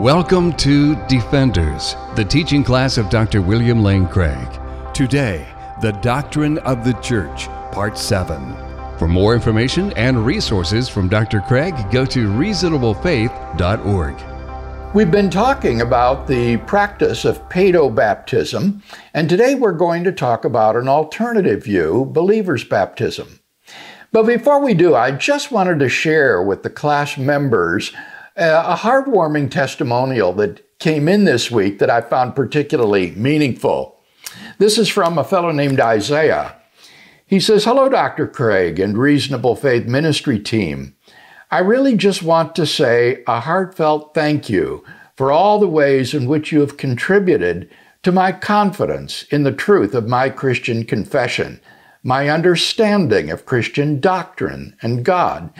Welcome to Defenders, the teaching class of Dr. William Lane Craig. Today, the Doctrine of the Church, Part 7. For more information and resources from Dr. Craig, go to reasonablefaith.org. We've been talking about the practice of paedobaptism, and today we're going to talk about an alternative view, believer's baptism. But before we do, I just wanted to share with the class members uh, a heartwarming testimonial that came in this week that I found particularly meaningful. This is from a fellow named Isaiah. He says, Hello, Dr. Craig and Reasonable Faith Ministry team. I really just want to say a heartfelt thank you for all the ways in which you have contributed to my confidence in the truth of my Christian confession my understanding of Christian doctrine and God,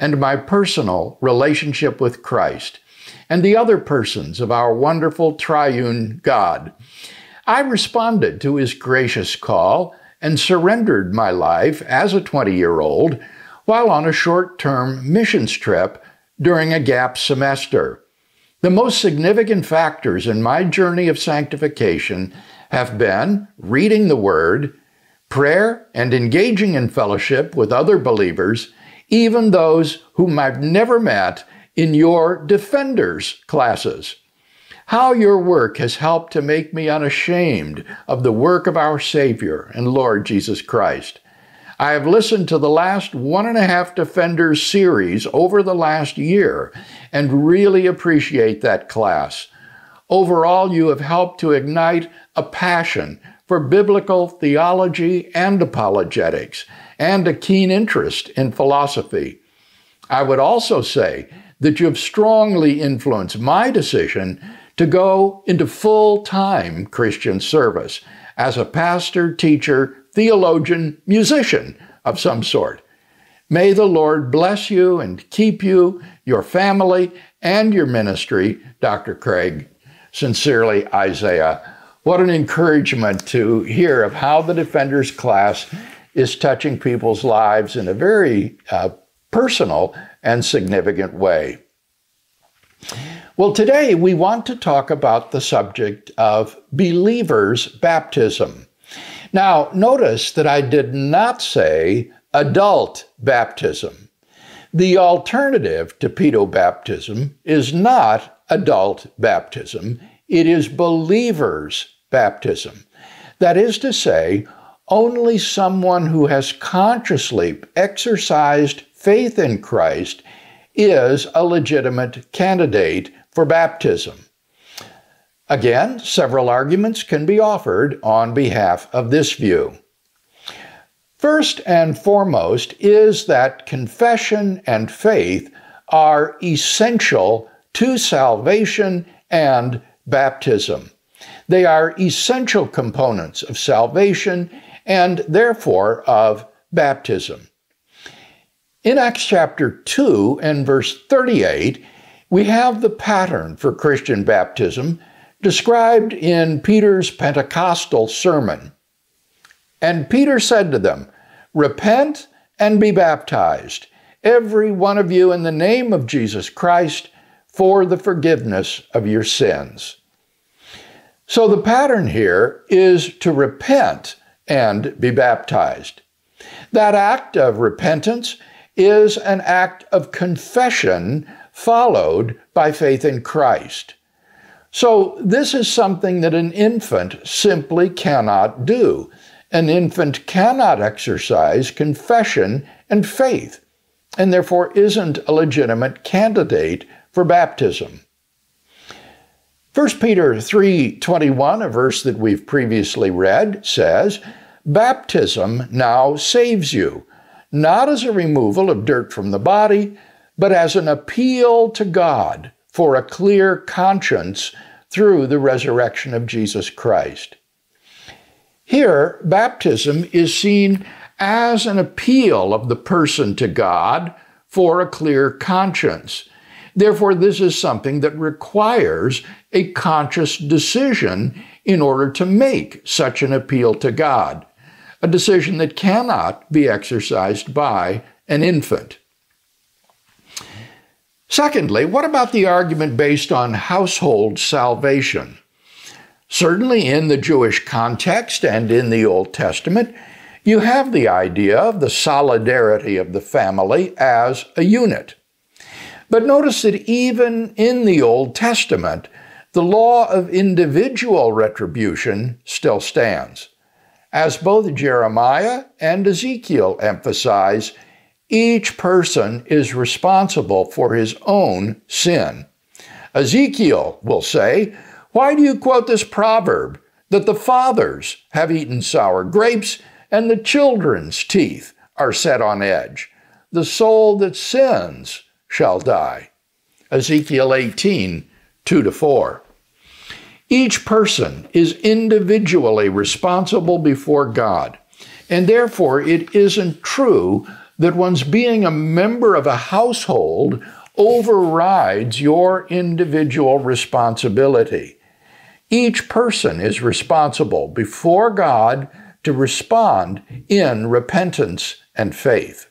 and my personal relationship with Christ and the other persons of our wonderful triune God. I responded to his gracious call and surrendered my life as a 20 year old while on a short term missions trip during a gap semester. The most significant factors in my journey of sanctification have been reading the Word, prayer, and engaging in fellowship with other believers, even those whom I've never met in your defenders classes. How your work has helped to make me unashamed of the work of our Savior and Lord Jesus Christ. I have listened to the last one and a half Defenders series over the last year and really appreciate that class. Overall, you have helped to ignite a passion for biblical theology and apologetics, and a keen interest in philosophy. I would also say that you have strongly influenced my decision to go into full time Christian service as a pastor, teacher, theologian, musician of some sort. May the Lord bless you and keep you, your family, and your ministry, Dr. Craig. Sincerely, Isaiah. What an encouragement to hear of how the Defenders class is touching people's lives in a very uh, personal and significant way. Well, today we want to talk about the subject of believers' baptism. Now, notice that I did not say adult baptism. The alternative to pedobaptism is not adult baptism, it is believers' baptism. That is to say, only someone who has consciously exercised faith in Christ is a legitimate candidate for baptism. Again, several arguments can be offered on behalf of this view. First and foremost is that confession and faith are essential to salvation and baptism. They are essential components of salvation and therefore of baptism. In Acts chapter 2 and verse 38, we have the pattern for Christian baptism described in Peter's Pentecostal sermon. And Peter said to them, Repent and be baptized, every one of you, in the name of Jesus Christ, for the forgiveness of your sins. So the pattern here is to repent and be baptized. That act of repentance is an act of confession followed by faith in Christ. So, this is something that an infant simply cannot do. An infant cannot exercise confession and faith, and therefore isn't a legitimate candidate for baptism. 1 Peter 3:21, a verse that we've previously read, says, "Baptism now saves you, not as a removal of dirt from the body, but as an appeal to God for a clear conscience through the resurrection of Jesus Christ." Here, baptism is seen as an appeal of the person to God for a clear conscience. Therefore, this is something that requires a conscious decision in order to make such an appeal to God, a decision that cannot be exercised by an infant. Secondly, what about the argument based on household salvation? Certainly, in the Jewish context and in the Old Testament, you have the idea of the solidarity of the family as a unit. But notice that even in the Old Testament, the law of individual retribution still stands. As both Jeremiah and Ezekiel emphasize, each person is responsible for his own sin. Ezekiel will say, Why do you quote this proverb that the fathers have eaten sour grapes and the children's teeth are set on edge? The soul that sins shall die. Ezekiel 18, 2 to 4. Each person is individually responsible before God, and therefore it isn't true that one's being a member of a household overrides your individual responsibility. Each person is responsible before God to respond in repentance and faith.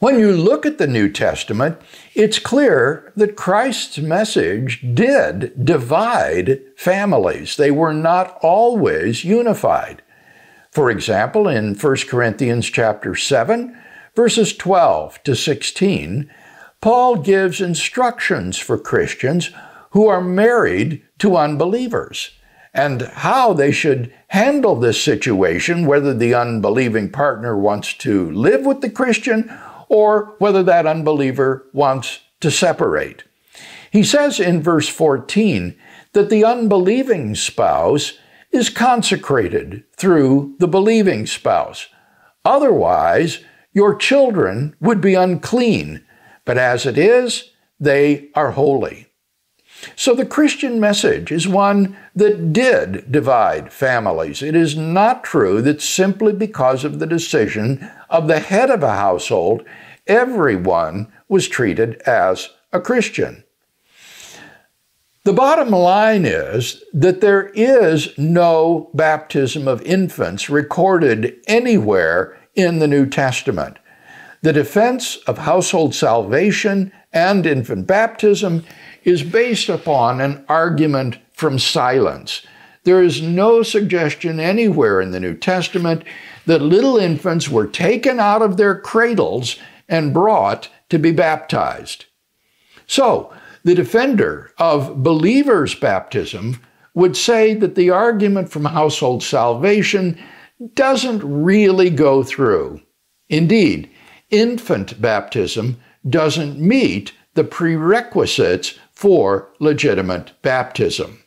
When you look at the New Testament, it's clear that Christ's message did divide families. They were not always unified. For example, in 1 Corinthians chapter 7, verses 12 to 16, Paul gives instructions for Christians who are married to unbelievers and how they should handle this situation, whether the unbelieving partner wants to live with the Christian or whether that unbeliever wants to separate. He says in verse 14 that the unbelieving spouse is consecrated through the believing spouse. Otherwise, your children would be unclean, but as it is, they are holy. So the Christian message is one that did divide families. It is not true that simply because of the decision of the head of a household, everyone was treated as a Christian. The bottom line is that there is no baptism of infants recorded anywhere in the New Testament. The defense of household salvation and infant baptism is based upon an argument from silence. There is no suggestion anywhere in the New Testament that little infants were taken out of their cradles and brought to be baptized. So, the defender of believers' baptism would say that the argument from household salvation doesn't really go through. Indeed, infant baptism doesn't meet the prerequisites for legitimate baptism.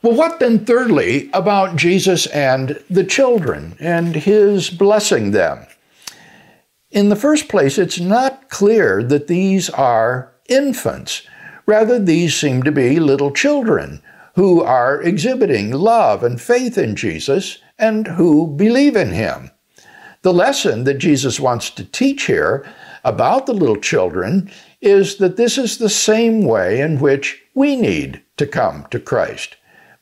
Well, what then, thirdly, about Jesus and the children and his blessing them? In the first place, it's not clear that these are infants. Rather, these seem to be little children who are exhibiting love and faith in Jesus and who believe in him. The lesson that Jesus wants to teach here about the little children is that this is the same way in which we need to come to Christ.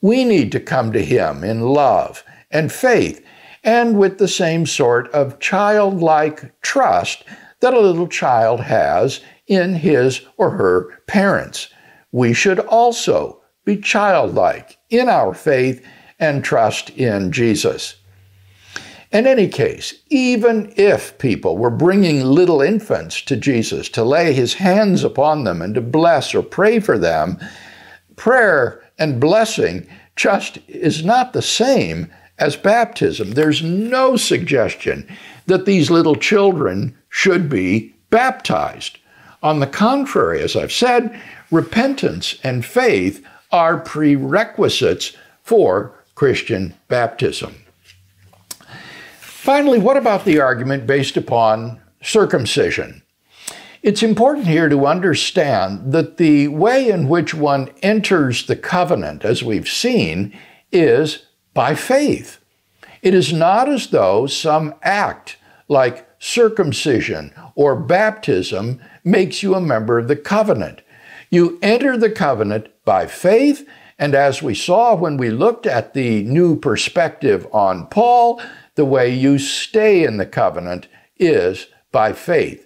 We need to come to Him in love and faith and with the same sort of childlike trust that a little child has in his or her parents. We should also be childlike in our faith and trust in Jesus. In any case, even if people were bringing little infants to Jesus to lay his hands upon them and to bless or pray for them, prayer and blessing just is not the same as baptism. There's no suggestion that these little children should be baptized. On the contrary, as I've said, repentance and faith are prerequisites for Christian baptism. Finally, what about the argument based upon circumcision? It's important here to understand that the way in which one enters the covenant, as we've seen, is by faith. It is not as though some act like circumcision or baptism makes you a member of the covenant. You enter the covenant by faith, and as we saw when we looked at the new perspective on Paul, the way you stay in the covenant is by faith.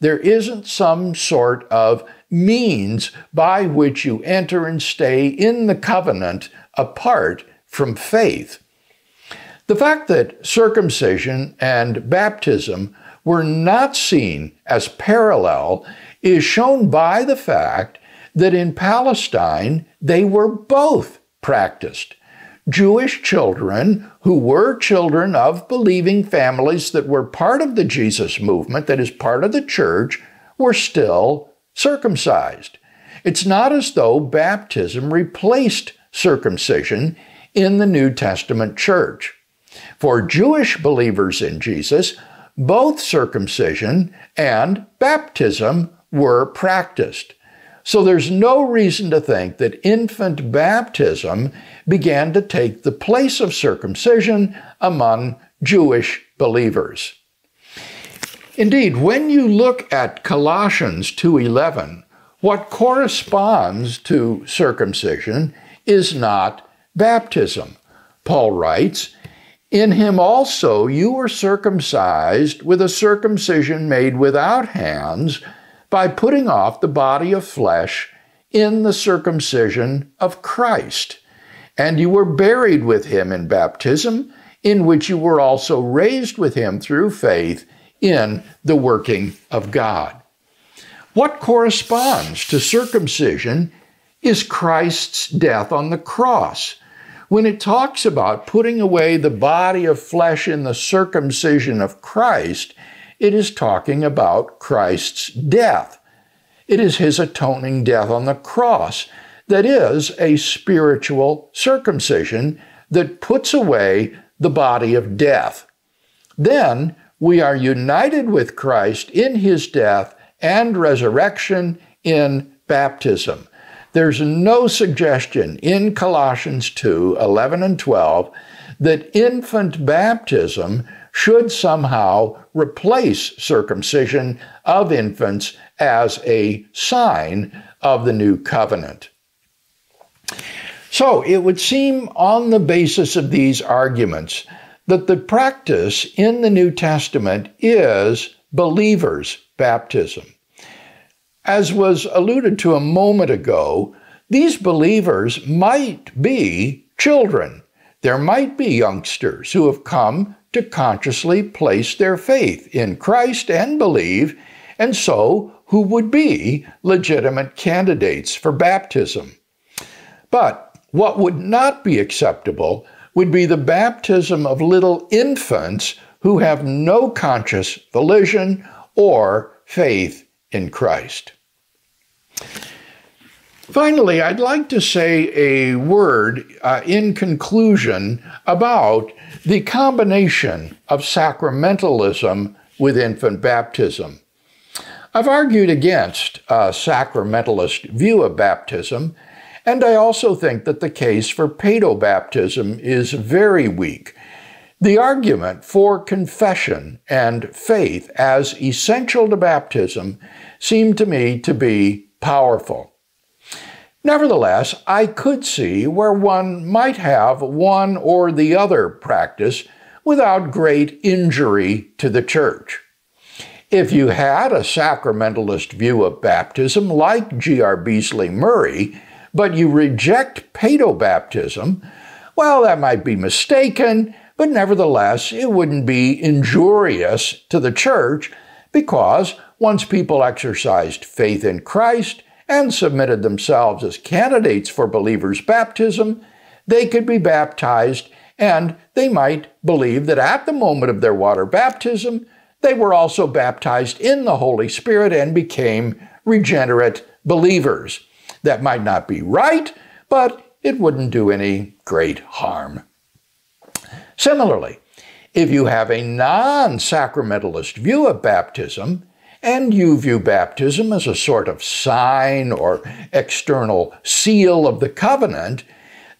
There isn't some sort of means by which you enter and stay in the covenant apart from faith. The fact that circumcision and baptism were not seen as parallel is shown by the fact that in Palestine they were both practiced. Jewish children who were children of believing families that were part of the Jesus movement, that is part of the church, were still circumcised. It's not as though baptism replaced circumcision in the New Testament church. For Jewish believers in Jesus, both circumcision and baptism were practiced. So there's no reason to think that infant baptism began to take the place of circumcision among Jewish believers. Indeed, when you look at Colossians 2:11, what corresponds to circumcision is not baptism. Paul writes, in him also you were circumcised with a circumcision made without hands by putting off the body of flesh in the circumcision of Christ. And you were buried with him in baptism, in which you were also raised with him through faith in the working of God. What corresponds to circumcision is Christ's death on the cross. When it talks about putting away the body of flesh in the circumcision of Christ, it is talking about Christ's death. It is his atoning death on the cross that is a spiritual circumcision that puts away the body of death. Then we are united with Christ in his death and resurrection in baptism. There's no suggestion in Colossians 2 11 and 12 that infant baptism should somehow replace circumcision of infants as a sign of the new covenant. So it would seem, on the basis of these arguments, that the practice in the New Testament is believers' baptism. As was alluded to a moment ago, these believers might be children. There might be youngsters who have come to consciously place their faith in Christ and believe, and so who would be legitimate candidates for baptism. But what would not be acceptable would be the baptism of little infants who have no conscious volition or faith in Christ. Finally, I'd like to say a word uh, in conclusion about the combination of sacramentalism with infant baptism. I've argued against a sacramentalist view of baptism, and I also think that the case for paedobaptism is very weak. The argument for confession and faith as essential to baptism seemed to me to be powerful. Nevertheless, I could see where one might have one or the other practice without great injury to the church. If you had a sacramentalist view of baptism like G.R. Beasley Murray, but you reject paedobaptism, well, that might be mistaken, but nevertheless, it wouldn't be injurious to the church because once people exercised faith in Christ and submitted themselves as candidates for believers' baptism, they could be baptized and they might believe that at the moment of their water baptism, they were also baptized in the Holy Spirit and became regenerate believers. That might not be right, but it wouldn't do any great harm. Similarly, if you have a non sacramentalist view of baptism, and you view baptism as a sort of sign or external seal of the covenant,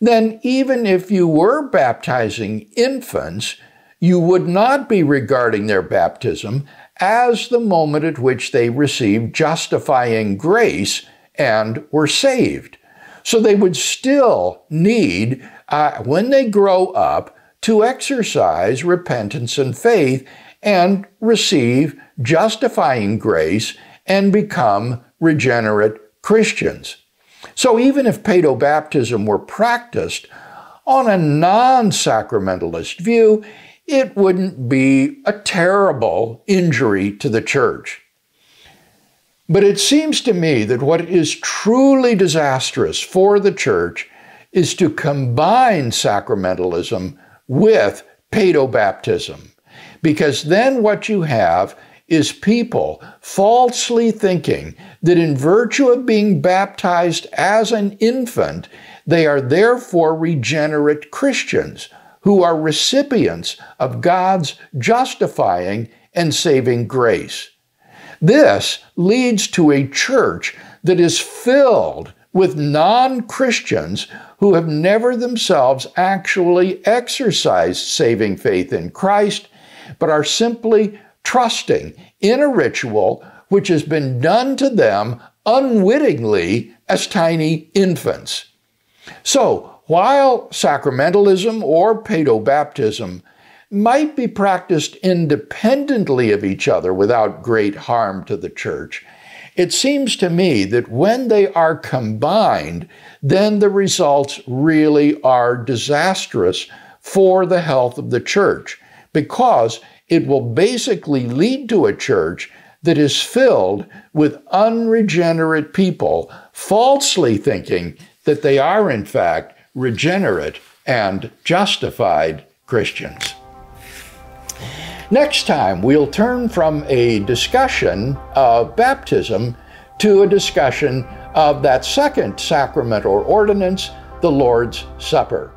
then even if you were baptizing infants, you would not be regarding their baptism as the moment at which they received justifying grace and were saved. So they would still need, uh, when they grow up, to exercise repentance and faith and receive justifying grace and become regenerate Christians. So even if paedobaptism were practiced on a non sacramentalist view, it wouldn't be a terrible injury to the church. But it seems to me that what is truly disastrous for the church is to combine sacramentalism with paedobaptism. Because then what you have is people falsely thinking that in virtue of being baptized as an infant, they are therefore regenerate Christians who are recipients of God's justifying and saving grace. This leads to a church that is filled with non Christians who have never themselves actually exercised saving faith in Christ, but are simply trusting in a ritual which has been done to them unwittingly as tiny infants. So, while sacramentalism or paedobaptism might be practiced independently of each other without great harm to the church, it seems to me that when they are combined, then the results really are disastrous for the health of the church because it will basically lead to a church that is filled with unregenerate people falsely thinking that they are, in fact, regenerate and justified Christians. Next time, we'll turn from a discussion of baptism to a discussion of that second sacramental ordinance, the Lord's Supper.